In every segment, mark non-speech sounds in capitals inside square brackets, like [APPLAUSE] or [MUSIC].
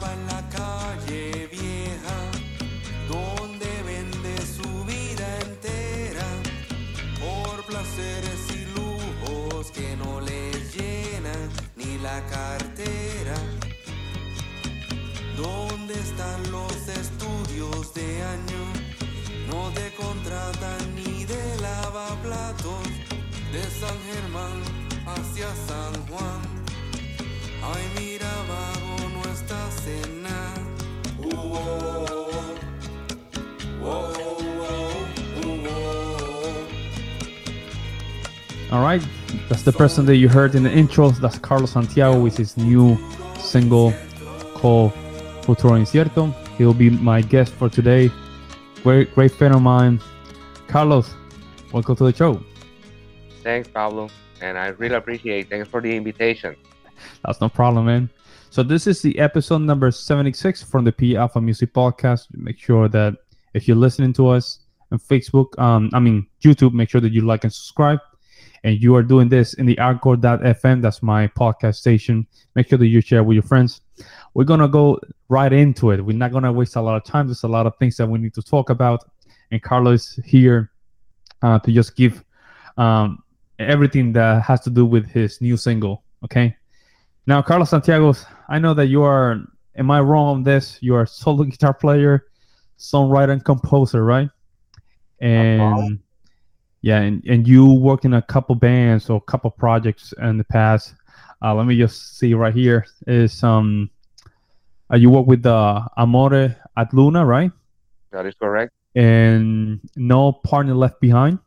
en la calle vieja, donde vende su vida entera por placeres y lujos que no les llenan ni la cartera. ¿Dónde están los estudios de año? No te contratan ni de lavaplatos de San Germán hacia San Juan. All right, that's the person that you heard in the intro. That's Carlos Santiago with his new single called Futuro Incierto. He'll be my guest for today. Great, great friend of mine. Carlos, welcome to the show. Thanks, Pablo. And I really appreciate it. Thanks for the invitation. [LAUGHS] That's no problem, man. So this is the episode number 76 from the P Alpha Music Podcast. Make sure that if you're listening to us on Facebook, um, I mean YouTube, make sure that you like and subscribe. And you are doing this in the Anchor.fm. That's my podcast station. Make sure that you share with your friends. We're gonna go right into it. We're not gonna waste a lot of time. There's a lot of things that we need to talk about. And Carlos here uh, to just give um, everything that has to do with his new single. Okay. Now, Carlos Santiago, I know that you are. Am I wrong on this? You are a solo [LAUGHS] guitar player, songwriter, and composer, right? And. Yeah, and, and you worked in a couple bands or a couple projects in the past. Uh, let me just see right here is um, uh, you work with the Amore at Luna, right? That is correct. And no partner left behind.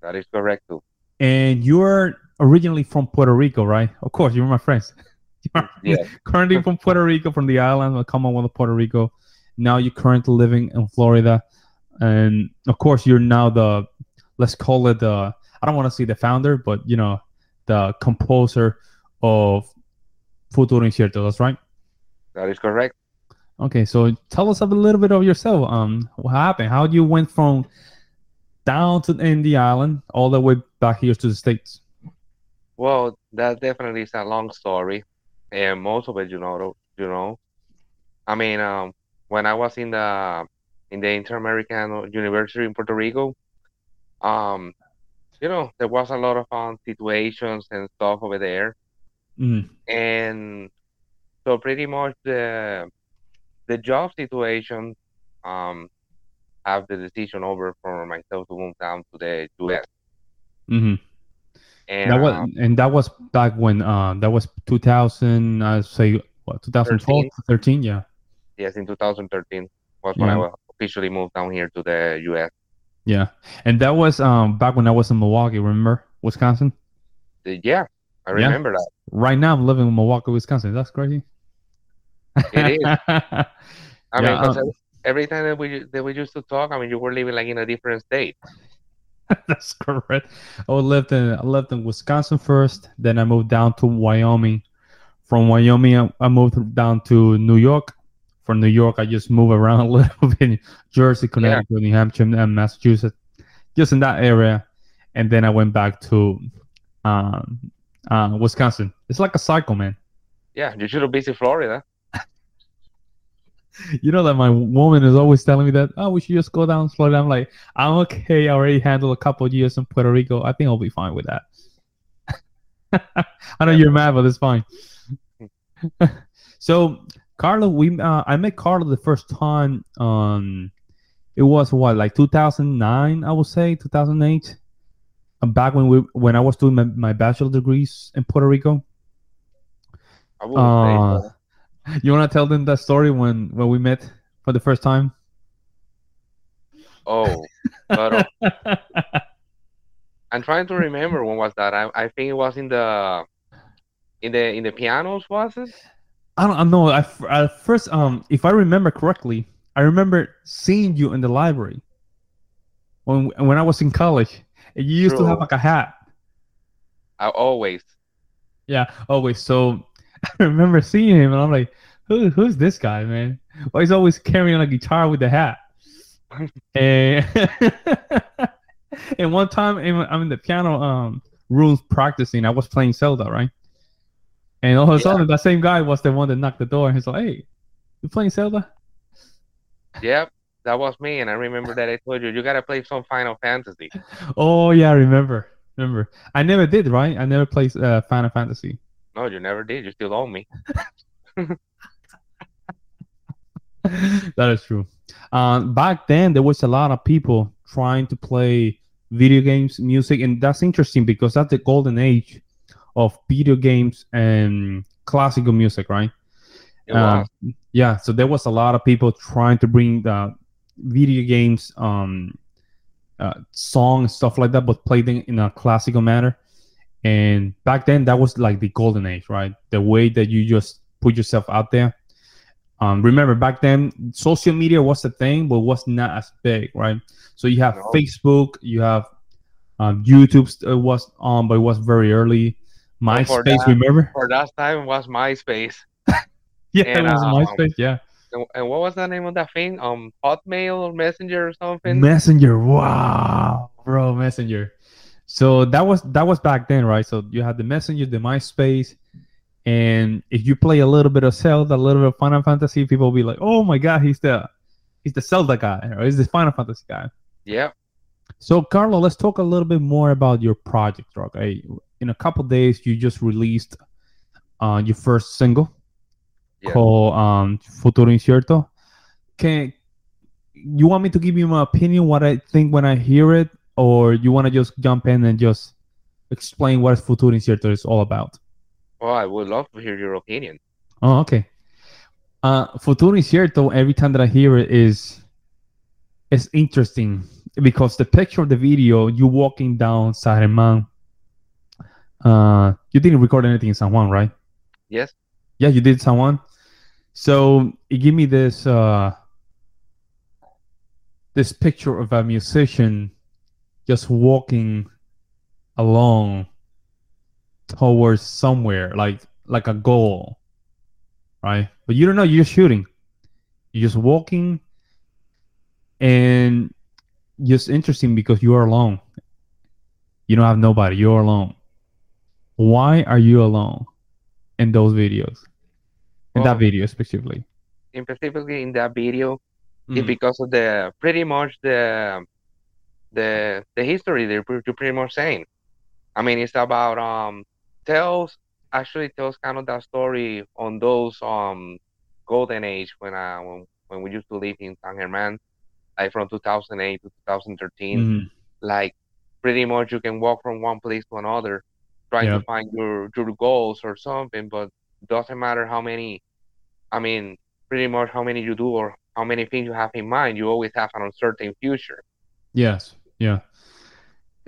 That is correct too. And you're originally from Puerto Rico, right? Of course, you're my friends. You're [LAUGHS] Yeah. [LAUGHS] currently from Puerto Rico, from the island of Commonwealth of Puerto Rico. Now you're currently living in Florida, and of course, you're now the let's call it the I don't want to say the founder, but you know, the composer of Futuro Incierto. That's right. That is correct. Okay, so tell us a little bit of yourself. Um, what happened? How you went from down to in the island all the way back here to the states? Well, that definitely is a long story, and most of it, you know, you know, I mean, um, when I was in the in the Inter-American University in Puerto Rico, um, you know, there was a lot of um, situations and stuff over there, Mm, and so pretty much the the job situation um have the decision over for myself to move down to the US. hmm And That was um, and that was back when uh that was 2000 I say what 2012 13 yeah yes, in 2013 was when I Yeah. officially moved down here to the US. Yeah and that was um back when I was in Milwaukee remember Wisconsin Uh, Yeah, I Yeah. remember that. right now I'm living in Milwaukee Wisconsin that's crazy It is. [LAUGHS] I mean, um, every- every time that we that we used to talk, I mean, you were living like in a different state. [LAUGHS] That's correct. I lived in I lived in Wisconsin first, then I moved down to Wyoming. From Wyoming, I, I moved down to New York. From New York, I just moved around [LAUGHS] a little bit: in Jersey, Connecticut, New Hampshire, and Massachusetts, just in that area. And then I went back to um, uh, Wisconsin. It's like a cycle, man. Yeah, you should have visited Florida. [LAUGHS] You know that my woman is always telling me that, oh, we should just go down Florida. I'm like, I'm okay. I already handled a couple of years in Puerto Rico. I think I'll be fine with that. [LAUGHS] I know you're mad, but it's fine. so, Carlo, we uh, I met Carlo the first time. Um, it was what like 2009, I would say 2008. Uh, back when we when I was doing my, my bachelor degrees in Puerto Rico. I Uh, you want to tell them that story when when we met for the first time? Oh, but uh, I'm trying to remember when was that. I I think it was in the in the in the pianos, was it? I don't know. I, at first, um, if I remember correctly, I remember seeing you in the library when when I was in college. And you used to have like a hat. I always. Yeah, always. So [LAUGHS] I remember seeing him, and I'm like, Who, "Who's this guy, man? Why he's always carrying a guitar with a hat?" [LAUGHS] and [LAUGHS] and one time, I'm in the piano um rooms practicing. I was playing Zelda, right? And all of a Yeah. sudden, that same guy was the one that knocked the door. And he's like, "Hey, You playing Zelda? Yep, that was me, and I remember that I told you you gotta play some Final Fantasy. Oh yeah, I remember. Remember. I never did, right? I never played uh, Final Fantasy. No, you never did. You still owe me. [LAUGHS] that is true. Um, back then, there was a lot of people trying to play video games, music, and that's interesting because that's the golden age of video games and classical music, right? It Uh, yeah, so there was a lot of people trying to bring the video games, um, uh, songs, stuff like that, but played in, in a classical manner. And back then, that was like the golden age, right? The way that you just put yourself out there. Um, remember back then, social media was a thing, but was not as big, right? So you have No. Facebook, you have um, YouTube was on, but it was very early. MySpace, that- remember? For that time was MySpace. Yeah, and, it was um, MySpace. Yeah. And, and what was the name of that thing? Um, Hotmail or Messenger or something? Messenger, wow, bro, Messenger. So that was that was back then, right? So you had the Messenger, the MySpace, and if you play a little bit of Zelda, a little bit of Final Fantasy, people will be like, "Oh my God, he's the he's the Zelda guy, or he's the Final Fantasy guy." Yep. So, Carlo, let's talk a little bit more about your project, okay? In a couple days, you just released uh, your first single Yeah. called um, Futuro Incierto. Can you want me to give you my opinion, what I think when I hear it, or you want to just jump in and just explain what Futuro Incierto is all about? Well, I would love to hear your opinion. Oh, okay. Uh, Futuro Incierto, every time that I hear it, is it's interesting because the picture of the video, you walking down Sareman. Uh, you didn't record anything in San Juan, right? Yes. Yeah, you did San Juan. So it gave me this uh, this picture of a musician just walking along towards somewhere, like like a goal, right? But you don't know. You're shooting. You're just walking, and just interesting because you are alone. You don't have nobody. You're alone. Why are you alone in those videos? In that video specifically. in specifically in that video, it's Mhm. because of the pretty much the the the history they're you're pretty much saying. I mean, it's about um tells actually tells kind of that story on those um golden age when I when, when we used to live in San Germán, like from 2008 to 2013. Mhm. Like pretty much you can walk from one place to another, trying Yeah. to find your your goals or something, but doesn't matter how many. I mean, pretty much how many you do or how many things you have in mind, you always have an uncertain future. Yes, yeah.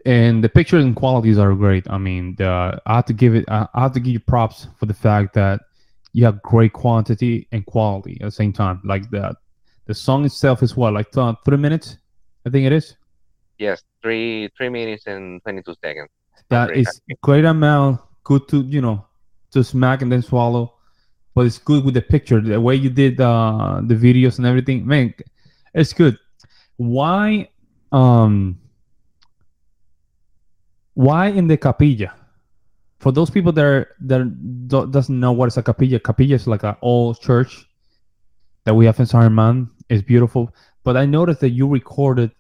And the pictures and qualities are great. I mean, the, I have to give it. I I have to give you props for the fact that you have great quantity and quality at the same time. Like the the song itself is what, like uh, three minutes, I think it is. Yes, three three minutes and twenty two seconds. That Great. is great amount, good to you know, to smack and then swallow, but it's good with the picture. The way you did uh, the videos and everything, man, it's good. Why, um, why in the capilla? For those people that are, that do, doesn't know what is a capilla, capilla is like an old church that we have in San Germán. It's beautiful, but I noticed that you recorded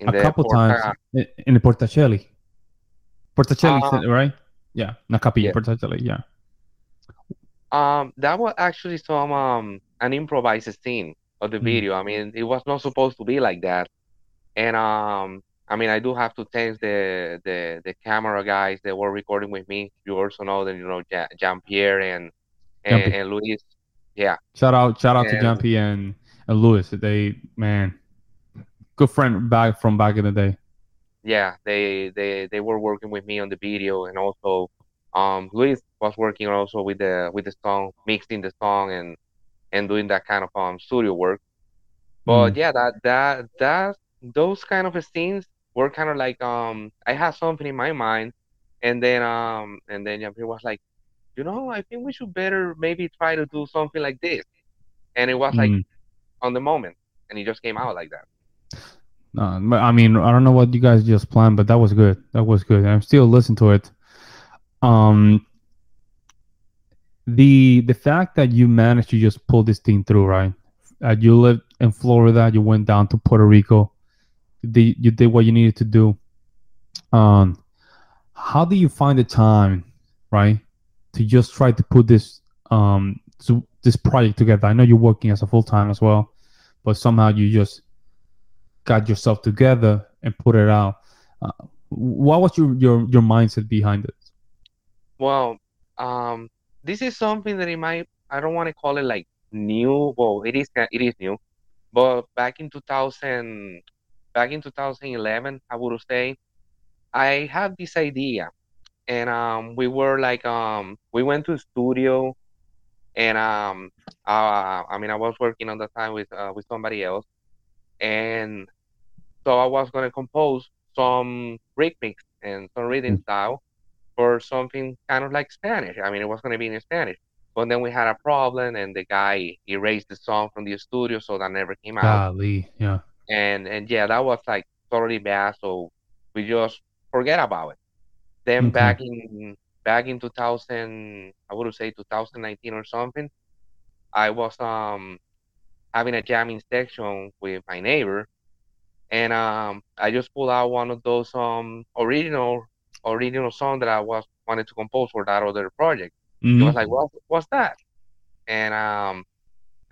In a couple Porta- times in, in the Porta Coeli. Portacelli, Uh, right? Yeah, Capilla, yeah. Porta Coeli, yeah. Um, that was actually some um an improvised scene of the Mhm. video. I mean, it was not supposed to be like that. And um, I mean, I do have to thank the the the camera guys that were recording with me. You also know that you know Jean Pierre and and, and Luis. Yeah, Shout out, shout out to Jean Pierre and, and Luis. They man, good friend back from back in the day. yeah, they they they were working with me on the video, and also um Luis was working also with the with the song, mixing the song and and doing that kind of um studio work. But Mm. yeah, that that that those kind of scenes were kind of like um I had something in my mind, and then um and then Jean-Pierre was like, you know, I think we should better maybe try to do something like this, and it was like Mm. On the moment, and he just came out like that. Uh, I mean, I don't know what you guys just planned, but that was good. That was good. I'm still listening to it. Um, the the fact that you managed to just pull this thing through, right? Uh, you lived in Florida, you went down to Puerto Rico, did, you did what you needed to do. Um, how do you find the time, right, to just try to put this um to this project together? I know you're working as a full time as well, but somehow you just got yourself together and put it out. Uh, what was your, your your mindset behind it? Well, um, this is something that it might, I don't want to call it like new. Well, it is, it is new, but back in 2000, back in 2011, I would say, I had this idea and, um, we were like, um, we went to studio and, um, uh, I mean, I was working on the time with, uh, with somebody else and so I was going to compose some rhythmics and some rhythm style for something kind of like Spanish. I mean, it was going to be in Spanish. But then we had a problem, and the guy erased the song from the studio, so that never came out. Golly, yeah. And and yeah, that was like totally bad. So we just forget about it. Then Okay. back in back in 2000, I would say 2019 or something, I was um having a jamming section with my neighbor, and um I just pulled out one of those um original original song that I was wanted to compose for that other project. He Mhm. was like, "What? What's that?" And um,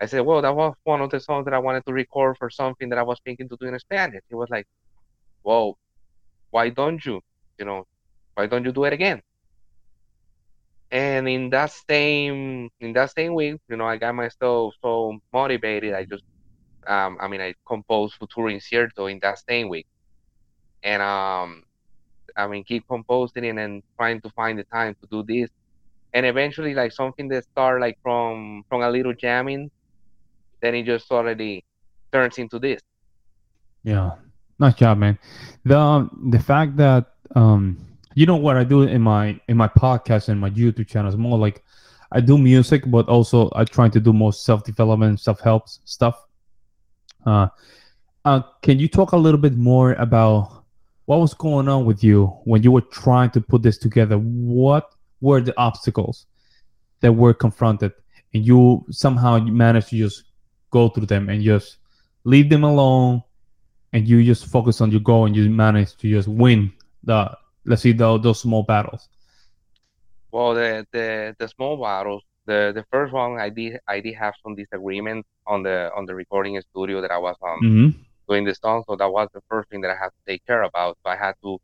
I said, "Well, that was one of the songs that I wanted to record for something that I was thinking to do in Spanish." He was like, "Well, why don't you? You know, why don't you do it again?" And in that same in that same week, you know, I got myself so motivated. I just, um, I mean, I composed Futuro Incierto in that same week, and um, I mean, keep composing and trying to find the time to do this and eventually like something that started like from from a little jamming then it just already turns into this Yeah, nice job, man. The um, the fact that um, you know what I do in my in my podcast and my YouTube channel is more like I do music, but also I try to do more self development, self help stuff. Uh, uh, can you talk a little bit more about what was going on with you when you were trying to put this together? What were the obstacles that were confronted, and you somehow managed to just go through them and just leave them alone and you just focus on your goal and you manage to just win the let's see the, those small battles well the the the small battles the the first one i did i did have some disagreement on the on the recording studio that i was um mm-hmm. doing the song so that was the first thing that i had to take care about so i had to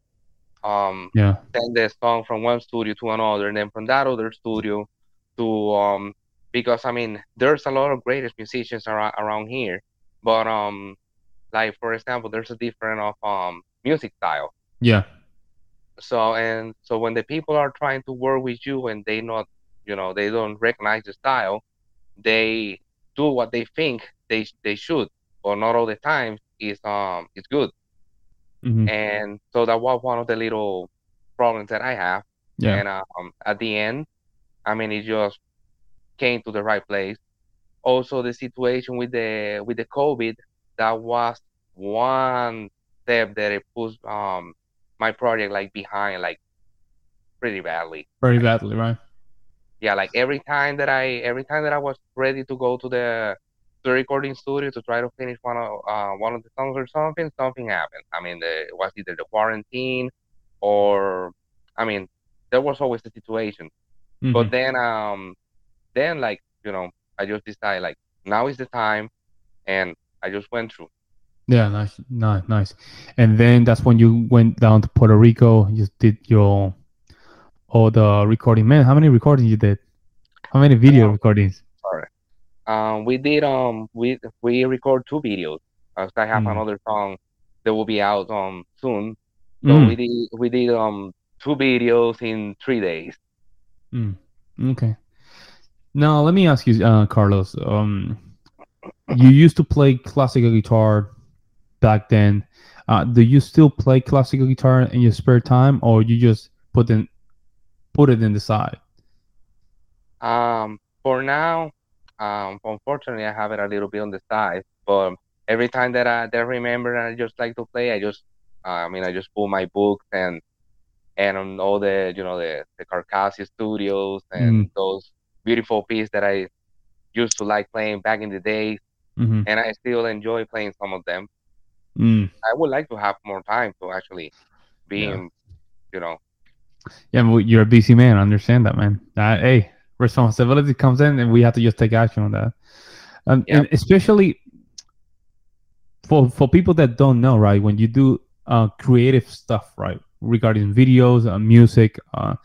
um yeah send the song from one studio to another and then from that other studio to um because I mean there's a lot of greatest musicians around around here, but um like for example there's a different of um music style. yeah So and so when the people are trying to work with you and they not you know they don't recognize the style, they do what they think they they should, but not all the time is um it's good. hmm And so that was one of the little problems that I have. yeah And um, at the end, I mean, it just came to the right place. Also, the situation with the with the COVID, that was one step that it pushed um my project like behind like pretty badly. very badly right Yeah, like every time that I every time that I was ready to go to the the recording studio to try to finish one of uh, one of the songs or something, something happened. I mean, the, it was either the quarantine or I mean, there was always the situation. Mhm. But then, um, then like you know, I just decided like now is the time, and I just went through. Yeah nice nice nice and then that's when you went down to puerto rico you did your all the recording man how many recordings you did how many video Um, recordings Sorry. Um, we did um we we record two videos. Uh, I have Mm. another song that will be out um soon. So Mm, we did we did um two videos in three days. mm, okay now let me ask you uh, carlos um you used to play classical guitar back then. Uh, do you still play classical guitar in your spare time, or you just put in put it in the side? Um, for now, um, unfortunately, I have it a little bit on the side. But every time that I that I remember and I just like to play, I just, uh, I mean, I just pull my books and and on all the you know the the Carcassi studios and those beautiful pieces that I used to like playing back in the days, hmm and I still enjoy playing some of them. Mm. I would like to have more time to actually be, Yeah. in, you know, Yeah, you're a busy man. I understand that, man. Uh, hey, responsibility comes in, and we have to just take action on that. Um, Yeah. And especially for for people that don't know, right? When you do uh, creative stuff, right, regarding videos, uh, music, uh,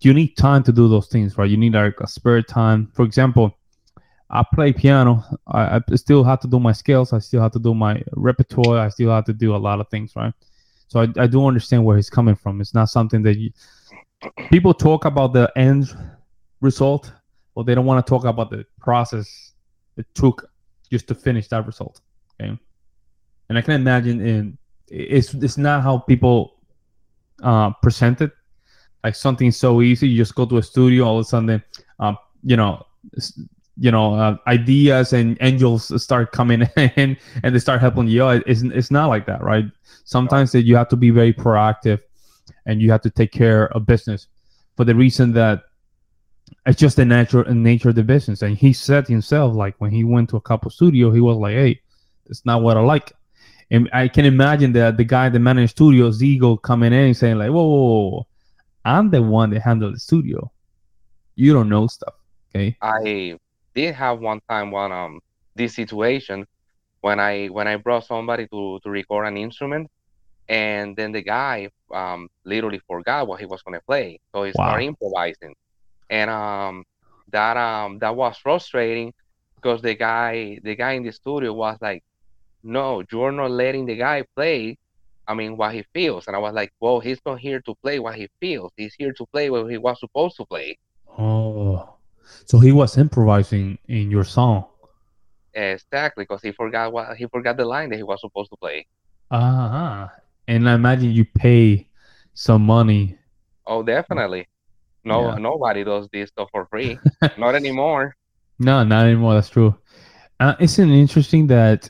you need time to do those things, right? You need like a spare time. For example, I play piano. I, I still have to do my scales. I still have to do my repertoire. I still have to do a lot of things, right? So I, I do understand where he's coming from. It's not something that you people talk about the end result, but they don't want to talk about the process it took just to finish that result. Okay, and I can imagine in it's it's not how people uh, present it. Like something so easy, you just go to a studio, all of a sudden, um, you know, you know, uh, ideas and angels start coming [LAUGHS] in and they start helping you. out. It's it's not like that, right? Sometimes that you have to be very proactive and you have to take care of business for the reason that it's just the natural nature of the business. And he said himself, like when he went to a couple studio, he was like, "Hey, it's not what I like." And I can imagine that the guy that managed studios, ego, coming in and saying like, "Whoa, whoa, whoa, whoa. I'm the one that handled the studio. You don't know stuff, okay?" I did have one time one um this situation when I when I brought somebody to to record an instrument and then the guy um literally forgot what he was gonna play. So he Wow. started improvising. And um that um that was frustrating because the guy the guy in the studio was like, No, you're not letting the guy play I mean what he feels. And I was like, Well, he's not here to play what he feels. He's here to play what he was supposed to play. Oh, so he was improvising in your song. Exactly, because he forgot what he forgot the line that he was supposed to play. Uh-huh. And I imagine you pay some money. Oh, definitely. No, Yeah. nobody does this stuff for free. [LAUGHS] Not anymore. No, not anymore. That's true. Uh, isn't it interesting that,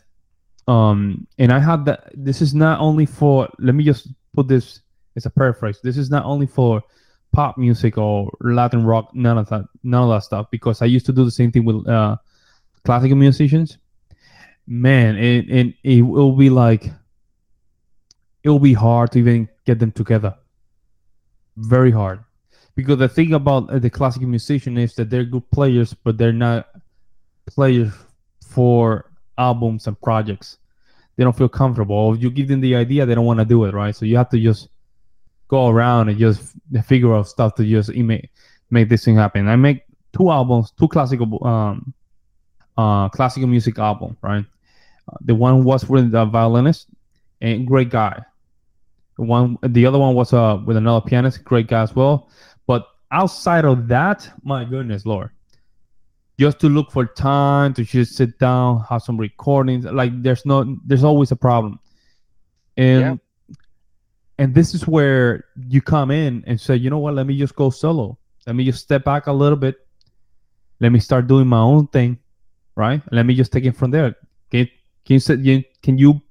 um, and I had that. This is not only for. Let me just put this as a paraphrase. This is not only for pop music or Latin rock. None of that. None of that stuff. Because I used to do the same thing with uh, classical musicians. Man, it, it it will be like. It will be hard to even get them together. Very hard because the thing about uh, the classical musician is that they're good players, but they're not players for albums and projects. They don't feel comfortable. Or you give them the idea, they don't want to do it, right? So you have to just go around and just figure out stuff to just make make this thing happen. I make two albums, two classical um uh classical music album, right? Uh, the one was with the violinist and great guy. The one, the other one was uh with another pianist, great guy as well. But outside of that, my goodness, Lord, just to look for time to just sit down, have some recordings. Like there's no, there's always a problem, and Yeah. And this is where you come in and say, you know what? Let me just go solo. Let me just step back a little bit. Let me start doing my own thing, right? Let me just take it from there. Can can you, say- can you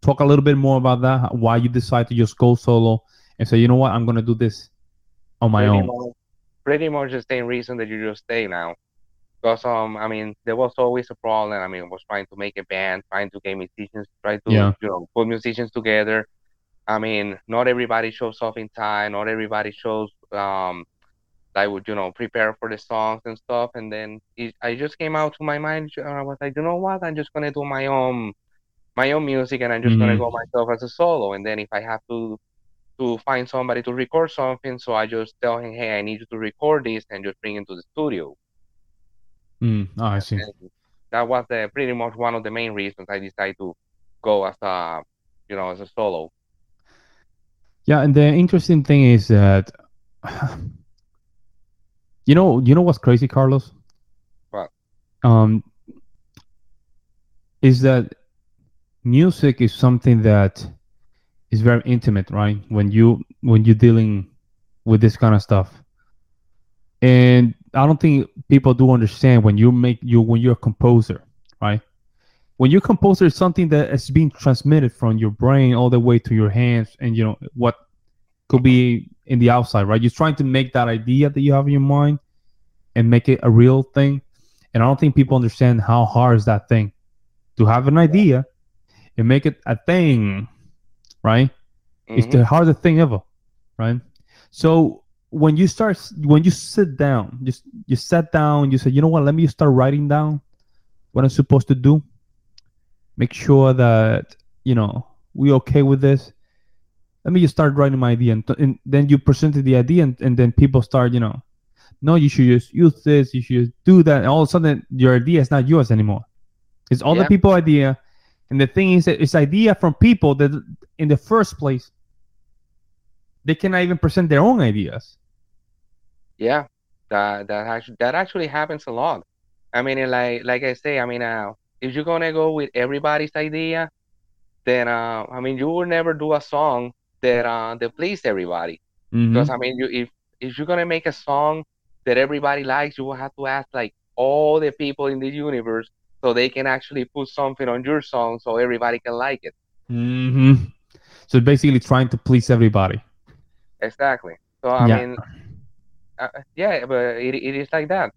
talk a little bit more about that? Why you decide to just go solo and say, you know what? I'm gonna do this on my pretty own. Much, pretty much the same reason that you just stay now. Because um, I mean, there was always a problem. I mean, I was trying to make a band, trying to get musicians, trying to Yeah. you know put musicians together. I mean, not everybody shows up in time. Not everybody shows um, like would you know prepare for the songs and stuff. And then it, I just came out to my mind. And I was like, you know what? I'm just gonna do my own my own music, and I'm just gonna Mhm. go myself as a solo. And then if I have to to find somebody to record something, so I just tell him, hey, I need you to record this, and just bring it to the studio. Mm, oh, I see. And that was the, pretty much one of the main reasons I decided to go as a, you know, as a solo. Yeah, and the interesting thing is that [SIGHS] you know, you know what's crazy, Carlos? What? Um, is that music is something that is very intimate, right? When you when you're dealing with this kind of stuff, and I don't think people do understand when you make you when you're a composer, right? When you compose it's something that is being transmitted from your brain all the way to your hands, and you know what could be in the outside, right? You're trying to make that idea that you have in your mind and make it a real thing. And I don't think people understand how hard is that thing to have an idea and make it a thing, right? It's Mhm. the hardest thing ever, right? So when you start, when you sit down, just you sat down, you say, you know what? Let me start writing down what I'm supposed to do. Make sure that you know we okay with this. Let me just start writing my idea, and, and then you presented the idea, and, and then people start, you know, no, you should just use this, you should do that, and all of a sudden your idea is not yours anymore. It's all the Yeah. people idea, and the thing is that it's idea from people that in the first place they cannot even present their own ideas. Yeah, that that actually that actually happens a lot. I mean, like like I say, I mean, uh, if you're gonna go with everybody's idea, then uh, I mean, you will never do a song that uh that please everybody. Mhm. Because I mean, you if if you're gonna make a song that everybody likes, you will have to ask like all the people in the universe so they can actually put something on your song so everybody can like it. Mm-hmm. So basically, trying to please everybody. Exactly. So I Yeah. mean, uh, yeah, but it, it is like that.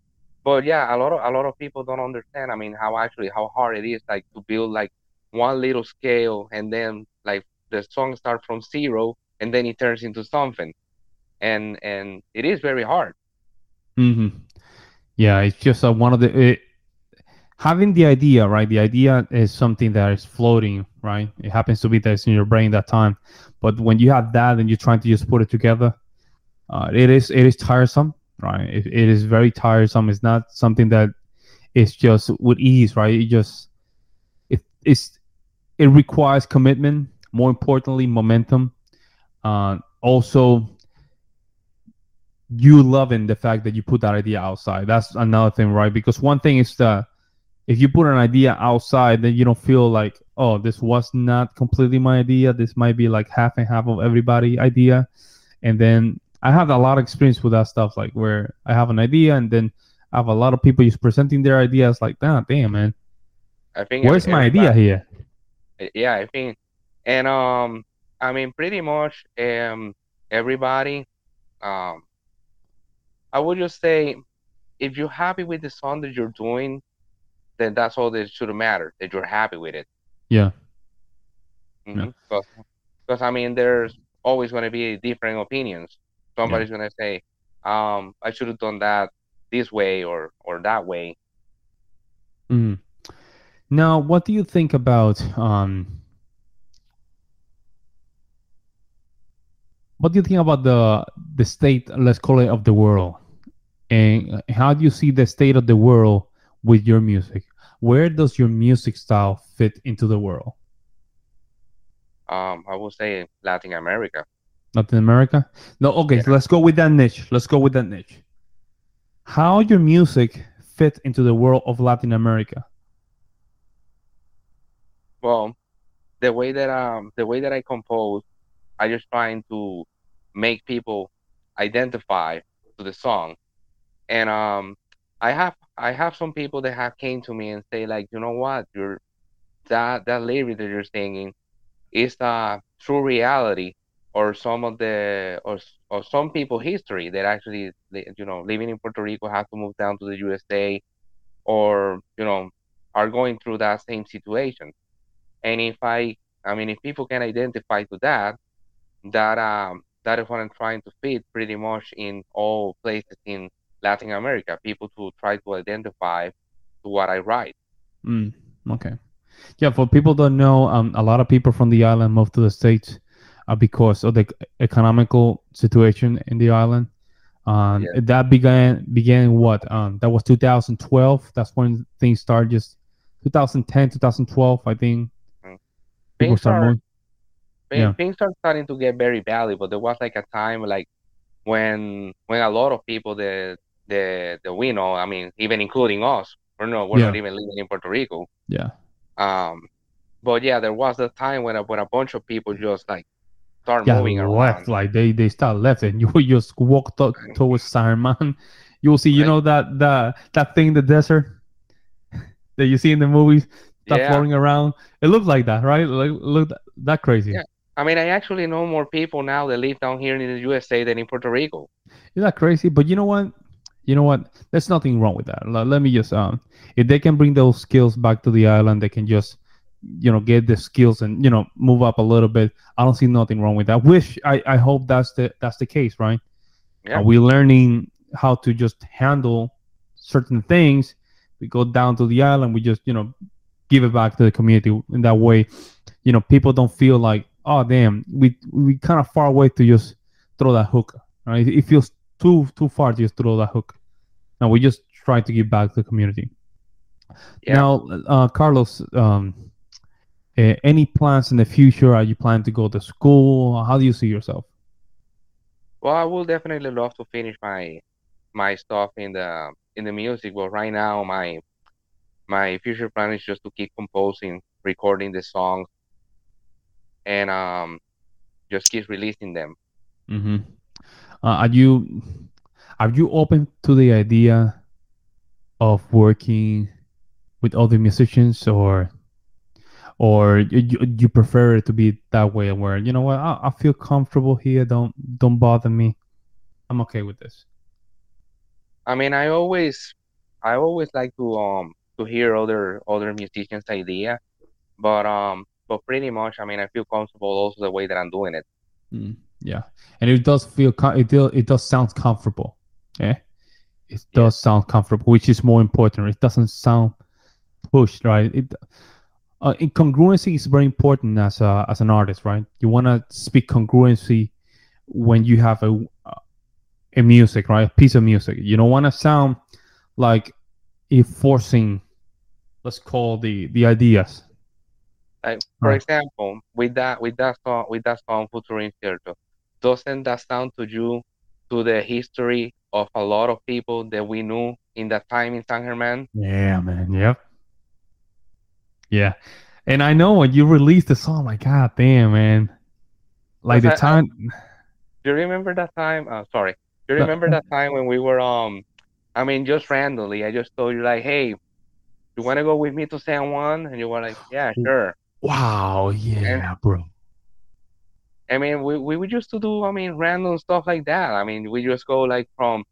But yeah, a lot of a lot of people don't understand. I mean, how actually how hard it is like to build like one little scale and then like the song starts from zero and then it turns into something, and and it is very hard. hmm Yeah, it's just one of the it, having the idea, right? The idea is something that is floating, right? It happens to be that's in your brain that time, but when you have that and you're trying to just put it together, uh, it is it is tiresome, right? It, it is very tiresome. It's not something that is just with ease, right? It just it it's it requires commitment. More importantly, momentum. Uh, also, you loving the fact that you put that idea outside. That's another thing, right? Because one thing is that if you put an idea outside, then you don't feel like, oh, this was not completely my idea. This might be like half and half of everybody idea. And then I have a lot of experience with that stuff, like where I have an idea and then I have a lot of people just presenting their ideas like, damn, damn, man, I think where's my idea here? yeah i think and um i mean pretty much um everybody um i would just say if you're happy with the song that you're doing then that's all that should matter that you're happy with it. Yeah. because because i mean there's always going to be different opinions somebody's going to say um i should have done that this way or or that way Mm. Now, what do you think about um? What do you think about the the state, let's call it, of the world, and how do you see the state of the world with your music? Where does your music style fit into the world? um i would say latin america Latin America? No, okay. So let's go with that niche. Let's go with that niche. How your music fit into the world of Latin America? Well, the way that um the way that I compose, I just trying to make people identify to the song, and um I have I have some people that have came to me and say like you know what you're that that lyric that you're singing is a true reality or some of the or or some people history that actually you know living in Puerto Rico have to move down to the USA or you know are going through that same situation and if I, I mean, if people can identify to that, that um, that is what I'm trying to fit pretty much in all places in Latin America. People to try to identify to what I write. Mm, okay. Yeah, for people don't know, um, a lot of people from the island moved to the states uh, because of the economical situation in the island. Um, Yeah. That began began what? Um, that was 2012. That's when things started. Just 2010, 2012, I think. People Things start are Yeah. things are starting to get very but there was like a time like when when a lot of people that that that we know, I mean, even including us, we're not we're not even living in Puerto Rico. Yeah. Um, but yeah, there was a time when a, when a bunch of people just like start Yeah, moving left. around. Like they they start left, and [LAUGHS] you just walk to- towards Sarman. [LAUGHS] You will see, you Right. know that that that thing in the desert [LAUGHS] that you see in the movies, that Yeah. floating around. It looks like that, right? Like look that, crazy. Yeah. I mean, I actually know more people now that live down here in the USA than in Puerto Rico. Isn't that crazy? But you know what? you know what? There's nothing wrong with that. Let, let me just um, if they can bring those skills back to the island, they can just you know get the skills and you know move up a little bit. I don't see nothing wrong with that. Wish I I hope that's the that's the case, right? Yeah. Are we learning how to just handle certain things? We go down to the island, we just you know give it back to the community in that way. You know, people don't feel like oh damn, we we kind of far away to just throw that hook. Right? It feels too too far to just throw that hook. Now we just try to give back to the community. Yeah. Now, uh, Carlos, um, eh, any plans in the future? Are you planning to go to school? How do you see yourself? Well, I will definitely love to finish my my stuff in the in the music, but right now my my future plan is just to keep composing, recording the songs, and um just keep releasing them. Mm-hmm. Uh, are you are you open to the idea of working with other musicians, or or you, you- prefer it to be that way, where you know what I, I feel comfortable here. Don't don't bother me. I'm okay with this. I mean, I always I always like to um to hear other other musicians' idea, but um but pretty much, I mean, I feel comfortable also the way that I'm doing it. Mm, yeah, and it does feel it do, it does sound comfortable. Yeah, it Yeah. does sound comfortable, which is more important. It doesn't sound pushed, right? It uh, incongruency is very important as a as an artist, right? You want to speak congruency when you have a a music, right? A piece of music. You don't want to sound like you're forcing, let's call the the ideas. Like for Right. example, with that with that song with that song Futuro Incierto, doesn't that sound to you to the history of a lot of people that we knew in that time in San Germán? Yeah, man. Yep. Yeah. And I know when you released the song, like, God damn, man. Like the I- I- time. Do you remember that time? Uh, sorry. Do you remember that time when we were um I mean just randomly, I just told you like, hey, you wanna go with me to San Juan? And you were like, Yeah, sure. wow. Yeah, bro. I mean, we, we used to do, I mean, random stuff like that. I mean, we just go like from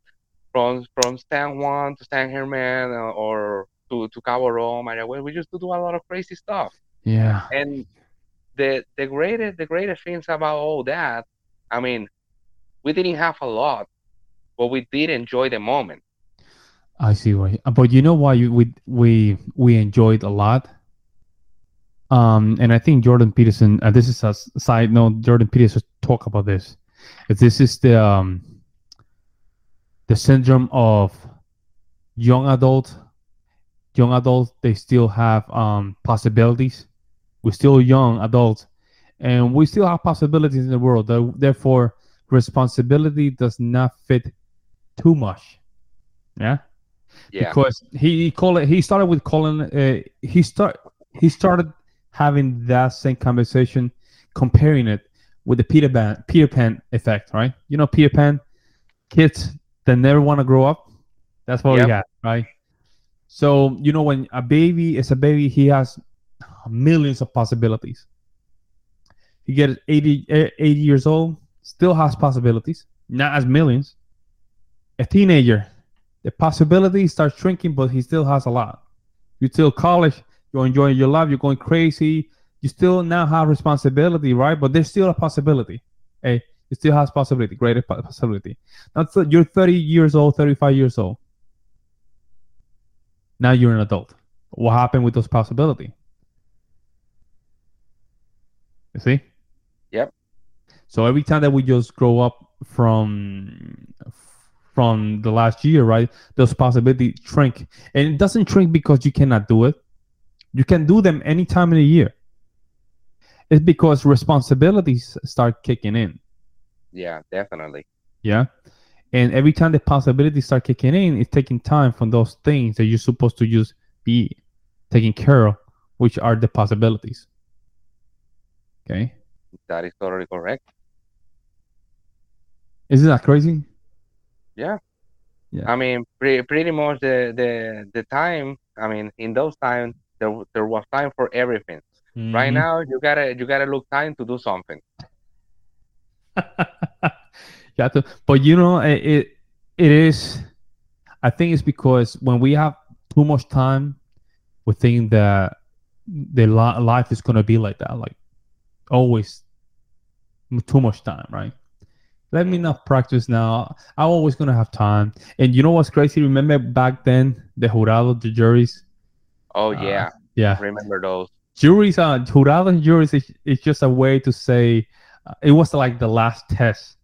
from from San Juan to San Germán uh, or to to Cabo Rojo. Mayagüez. We used to do a lot of crazy stuff. Yeah. And the the greatest the greatest things about all that, I mean, we didn't have a lot, but we did enjoy the moment. I see why. But you know why you, we we we enjoyed a lot. Um, and I think Jordan Peterson. Uh, this is a side note. Jordan Peterson talk about this. If this is the um, the syndrome of young adult, young adults, they still have um possibilities. We're still young adults, and we still have possibilities in the world. Therefore, responsibility does not fit too much. Yeah Yeah. because he, he call it he started with calling uh, he start he started having that same conversation comparing it with the peter pan peter pan effect right you know peter pan kids that never want to grow up that's what Yep. we got right so you know when a baby is a baby he has millions of possibilities he gets 80, eh, 80 years old still has possibilities not as millions a teenager the possibilities start shrinking, but he still has a lot. You're still college, you're enjoying your life, you're going crazy. You still now have responsibility, right? But there's still a possibility. Hey, it still has possibility, greater possibility. Now th- you're 30 years old, 35 years old. Now you're an adult. What happened with those possibility? You see? Yep. So every time that we just grow up from from the last year, right? Those possibilities shrink, and it doesn't shrink because you cannot do it. You can do them any time in the year. It's because responsibilities start kicking in. Yeah, definitely. Yeah. And every time the possibilities start kicking in, it's taking time from those things that you're supposed to just be taking care of, which are the possibilities. Okay. That is totally correct. Isn't that crazy? Yeah. Yeah. I mean, pretty pretty much the the the time. I mean, in those times, there there was time for everything. Right Mhm. now, you gotta you gotta look time to do something. [LAUGHS] you have to, but you know, it, it it is. I think it's because when we have too much time, we think that the li- life is gonna be like that, like always too much time, right? Let me not practice now. I'm always gonna have time. And you know what's crazy? Remember back then the jurado, the juries. Oh Uh, yeah, Yeah, remember those? juries. Uh, jurado and juries is, is just a way to say uh, it was like the last test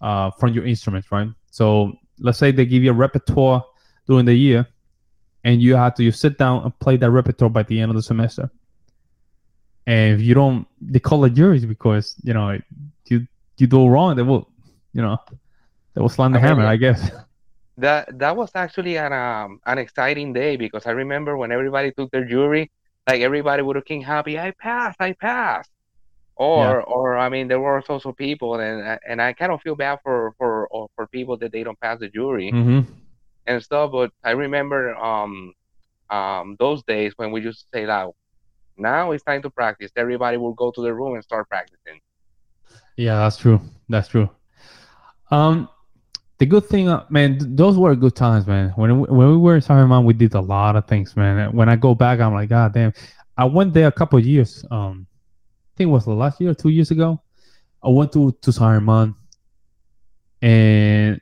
uh, from your instruments, right? So let's say they give you a repertoire during the year, and you have to you sit down and play that repertoire by the end of the semester. And if you don't, they call it juries because you know you you do wrong, they will, you know, they will slam the I hammer. I guess. [LAUGHS] That that was actually an um an exciting day because I remember when everybody took their jury, like everybody would have king happy. I passed, I passed. Or or I mean, there were also people, and and I kind of feel bad for for for people that they don't pass the jury hmm and stuff. But I remember um um those days when we used to say that now it's time to practice. Everybody will go to the room and start practicing. Yeah, that's true. That's true. Um, the good thing, uh, man, those were good times, man. When we, when we were in San we did a lot of things, man. When I go back, I'm like, God damn. I went there a couple of years. Um, think it was the last year, two years ago. I went to to San and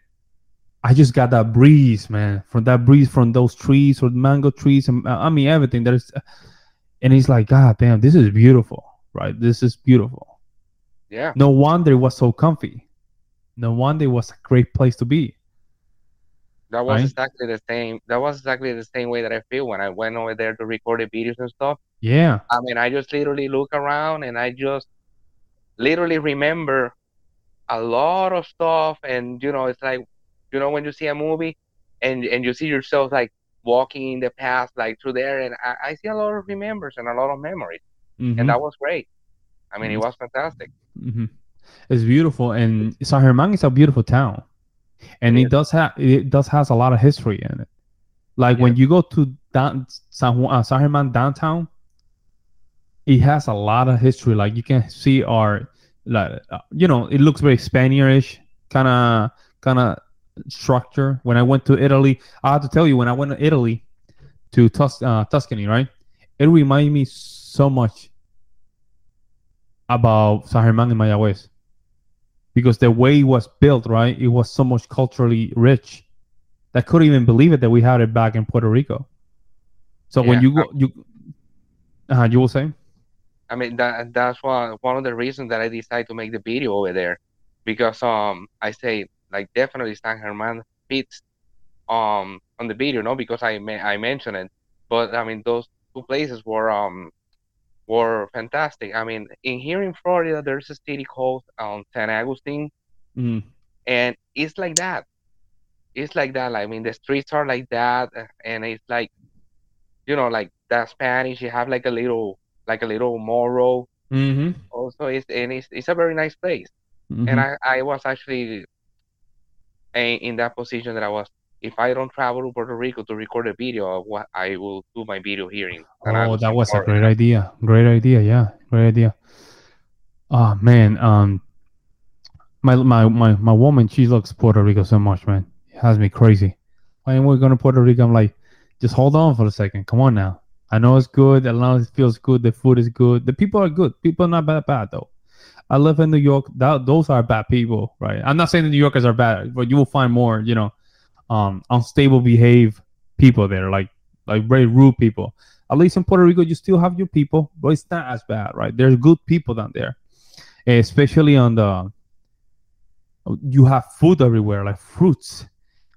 I just got that breeze, man. From that breeze from those trees or mango trees, and uh, I mean everything. There's, and it's like, God damn, this is beautiful, right? This is beautiful. Yeah. No wonder it was so comfy. No wonder it was a great place to be. That was Right. exactly the same. That was exactly the same way that I feel when I went over there to record the videos and stuff. Yeah. I mean, I just literally look around and I just literally remember a lot of stuff. And you know, it's like, you know, when you see a movie and and you see yourself like walking in the past, like through there, and I, I see a lot of remembers and a lot of memories, Mhm. and that was great. I mean, it was fantastic. hmm It's beautiful, and San Germán is a beautiful town, and It it, does have it does has a lot of history in it. Like when you go to down, San Juan, uh, San Germán downtown, it has a lot of history. Like you can see our, like uh, you know, it looks very Spaniardish kind of kind of structure. When I went to Italy, I have to tell you, when I went to Italy, to Tus- uh, Tuscany, right? It reminded me so much about San Germán and Mayagüez because the way it was built, right? It was so much culturally rich. I couldn't even believe it that we had it back in Puerto Rico. So when you go, you, uh, you will say, I mean that that's one one of the reasons that I decided to make the video over there, because um I say like definitely San Germán fits um on the video, no, because I me- I mentioned it, but I mean those two places were um were fantastic. I mean in here in Florida there's a city called um San Agustin, mm, and it's like that. It's like that. Like, I mean the streets are like that, and it's like you know like that Spanish. You have like a little like a little Morro mm-hmm, also it's and it's, it's a very nice place mm-hmm. and I, I was actually in, in that position that I was if I don't travel to Puerto Rico to record a video what I will do my video here in oh, that was a great idea. Great idea. Yeah, great idea. Oh man, um, my my my my woman, she loves Puerto Rico so much, man. It has me crazy. When we're going to Puerto Rico, I'm like, just hold on for a second. Come on now. I know it's good. I know it feels good. The food is good. The people are good. People are not bad bad though. I live in New York. That those are bad people, right? I'm not saying the New Yorkers are bad, but you will find more, you know, um, unstable behave people there, like like very rude people. At least in Puerto Rico, you still have your people, but it's not as bad, right? There's good people down there, especially on the. You have food everywhere, like fruits.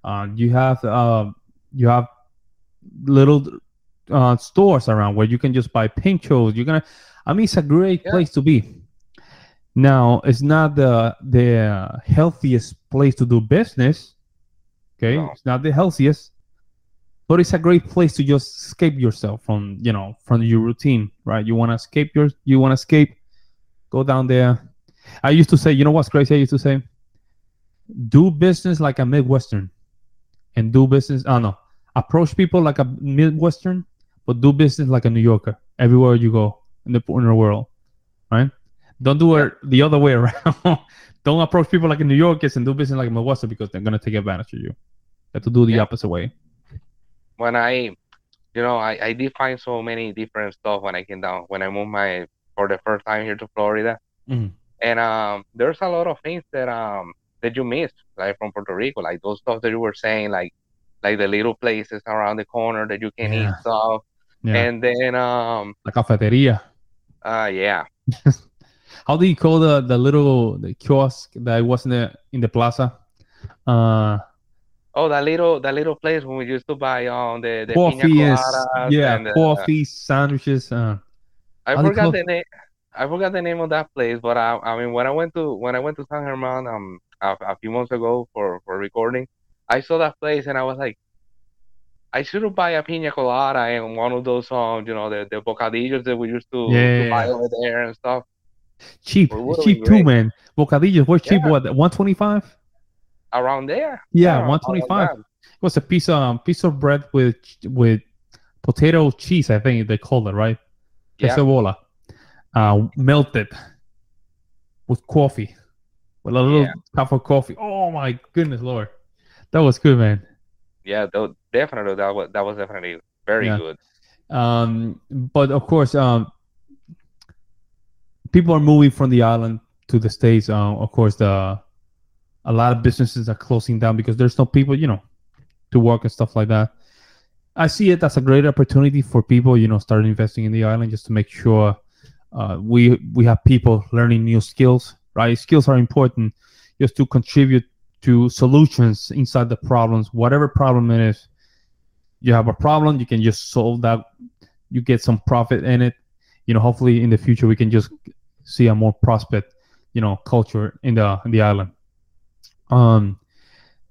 Uh, you have uh, you have little uh, stores around where you can just buy pinchos. You're gonna, I mean, it's a great Yeah. place to be. Now, it's not the the healthiest place to do business. Okay, No. it's not the healthiest, but it's a great place to just escape yourself from you know from your routine, right? You want to escape your, you want to escape, go down there. I used to say, you know what's crazy? I used to say, do business like a Midwestern, and do business. I don't know, approach people like a Midwestern, but do business like a New Yorker everywhere you go in the in the world, right? Don't do it the other way [LAUGHS] around. Don't approach people like a New Yorkers and do business like a Midwestern because they're gonna take advantage of you. You have to do the Yeah. opposite way. when I, you know, I, I did find so many different stuff when I came down, when I moved my, for the first time here to Florida. Mhm. And um, there's a lot of things that um that you missed, like from Puerto Rico, like those stuff that you were saying, like like the little places around the corner that you can eat Yeah. stuff. Yeah, And then um la cafeteria. uh yeah. [LAUGHS] How do you call the the little the kiosk that was in the in the plaza? Uh, Oh, that little that little place when we used to buy um the the coffee is yeah, and, uh, coffee sandwiches. Uh, I forgot the name. I forgot the name of that place, but I, I mean, when I went to when I went to San Germán um a, a few months ago for for recording, I saw that place and I was like, I should have buy a piña colada and one of those um you know the the bocadillos that we used to, Yeah. to buy over there and stuff. cheap, Well, what it's are we cheap too, man. Bocadillos, what's cheap? Yeah. What one twenty five? Around there, Yeah, around 125. It was a piece of um, piece of bread with with potato cheese. I think they call it right. Yeah. Uh, melted with coffee, with a little Yeah. cup of coffee. Oh my goodness, Lord, that was good, man. Yeah, though, definitely that was that was definitely very Yeah. good. Um, but of course, um, people are moving from the island to the states. Um, of course, the a lot of businesses are closing down because there's no people, you know, to work and stuff like that. I see it as a great opportunity for people, you know, start investing in the island just to make sure uh, we we have people learning new skills. Right, skills are important just to contribute to solutions inside the problems, whatever problem it is. You have a problem, you can just solve that. You get some profit in it. You know, hopefully in the future we can just see a more prospect, you know, culture in the in the island. Um,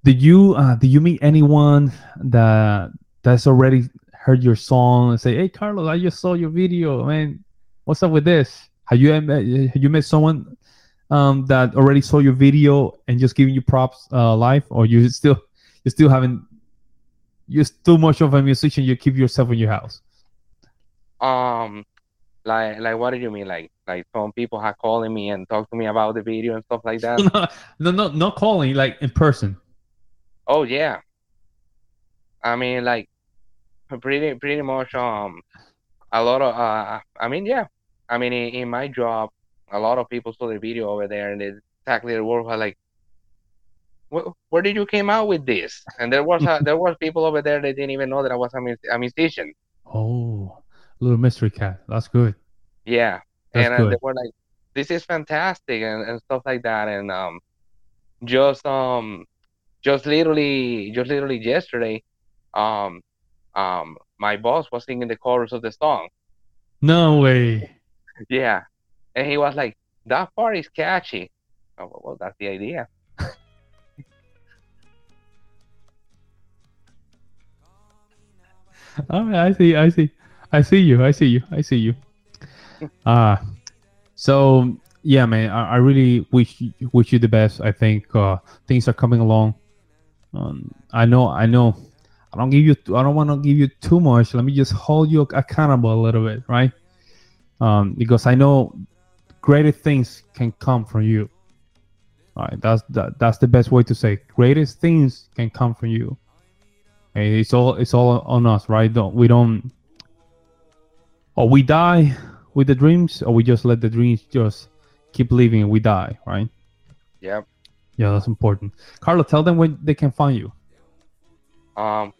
did you uh, did you meet anyone that that's already heard your song and say, "Hey, Carlos, I just saw your video, man. What's up with this?" Have you have you met someone um, that already saw your video and just giving you props uh, live, or you still you still haven't? You're too much of a musician. You keep yourself in your house. Um, like like what do you mean? Like like some people have calling me and talk to me about the video and stuff like [LAUGHS] that. no, no, not calling like in person. Oh yeah. I mean, like, pretty pretty much um, a lot of uh, I mean, yeah. I mean, in, in my job, a lot of people saw the video over there and they exactly the word like, "Where, did you came out with this?" And there was a, there was people over there that didn't even know that I was a, a musician. Oh, little mystery cat. That's good. Yeah, That's and uh, good. they were like, "This is fantastic," and, and stuff like that. And um, just um, just literally, just literally yesterday, um, um, my boss was singing the chorus of the song. No way. [LAUGHS] Yeah, and he was like, "That part is catchy." Oh, well, that's the idea. [LAUGHS] Right, I see, I see, I see you, I see you, I see you. Uh [LAUGHS] so yeah, man, I, I really wish you- wish you the best. I think uh, things are coming along. Um, I know, I know. I don't give you, I don't want to give you too much. Let me just hold you accountable a little bit, right? Um, because I know greater things can come from you. All right, that's that, that's the best way to say. it. Greatest things can come from you. Okay, it's all it's all on us, right? Don't we don't or we die with the dreams or we just let the dreams just keep living and we die, right? Yeah. Yeah, that's important. Carlo, tell them where they can find you. Um,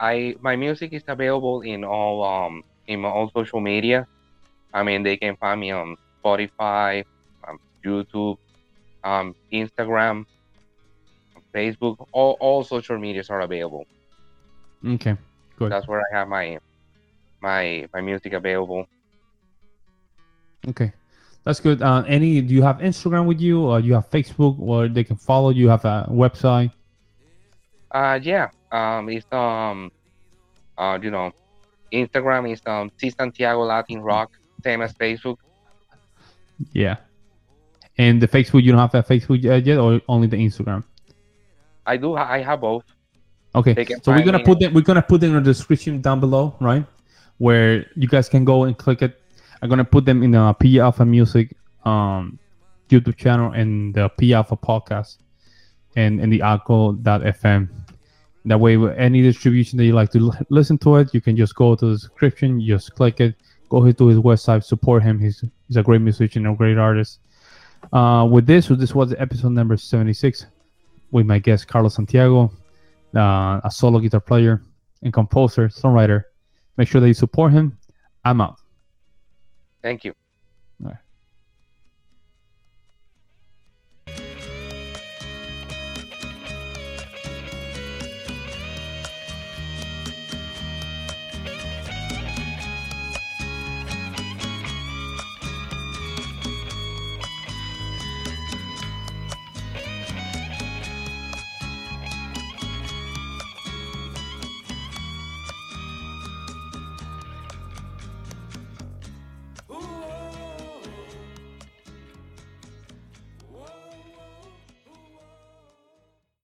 I my music is available in all um in all social media. I mean, they can find me on Spotify, um, YouTube, um, Instagram, Facebook. All all social medias are available. Okay, good. That's where I have my my my music available. Okay, that's good. Uh, any? Do you have Instagram with you, or you have Facebook, or they can follow you? Have a website? Uh, yeah. Um, it's um, uh, you know, Instagram is um, C Santiago Latin Rock, same as Facebook. Yeah. And the Facebook, you don't have that Facebook yet, or only the Instagram? I do. I have both. Okay, so we're gonna me- put them. We're gonna put them in the description down below, right? Where you guys can go and click it. I'm gonna put them in the P Alpha Music um, YouTube channel and the P Alpha podcast, and in the Anchor.fm. That way, with any distribution that you like to l- listen to it, you can just go to the description, just click it, go to his website, support him. He's he's a great musician, a great artist. Uh, with this, this was episode number 76 with my guest Carlos Santiago, uh, a solo guitar player and composer, songwriter. Make sure that you support him. I'm out. Thank you.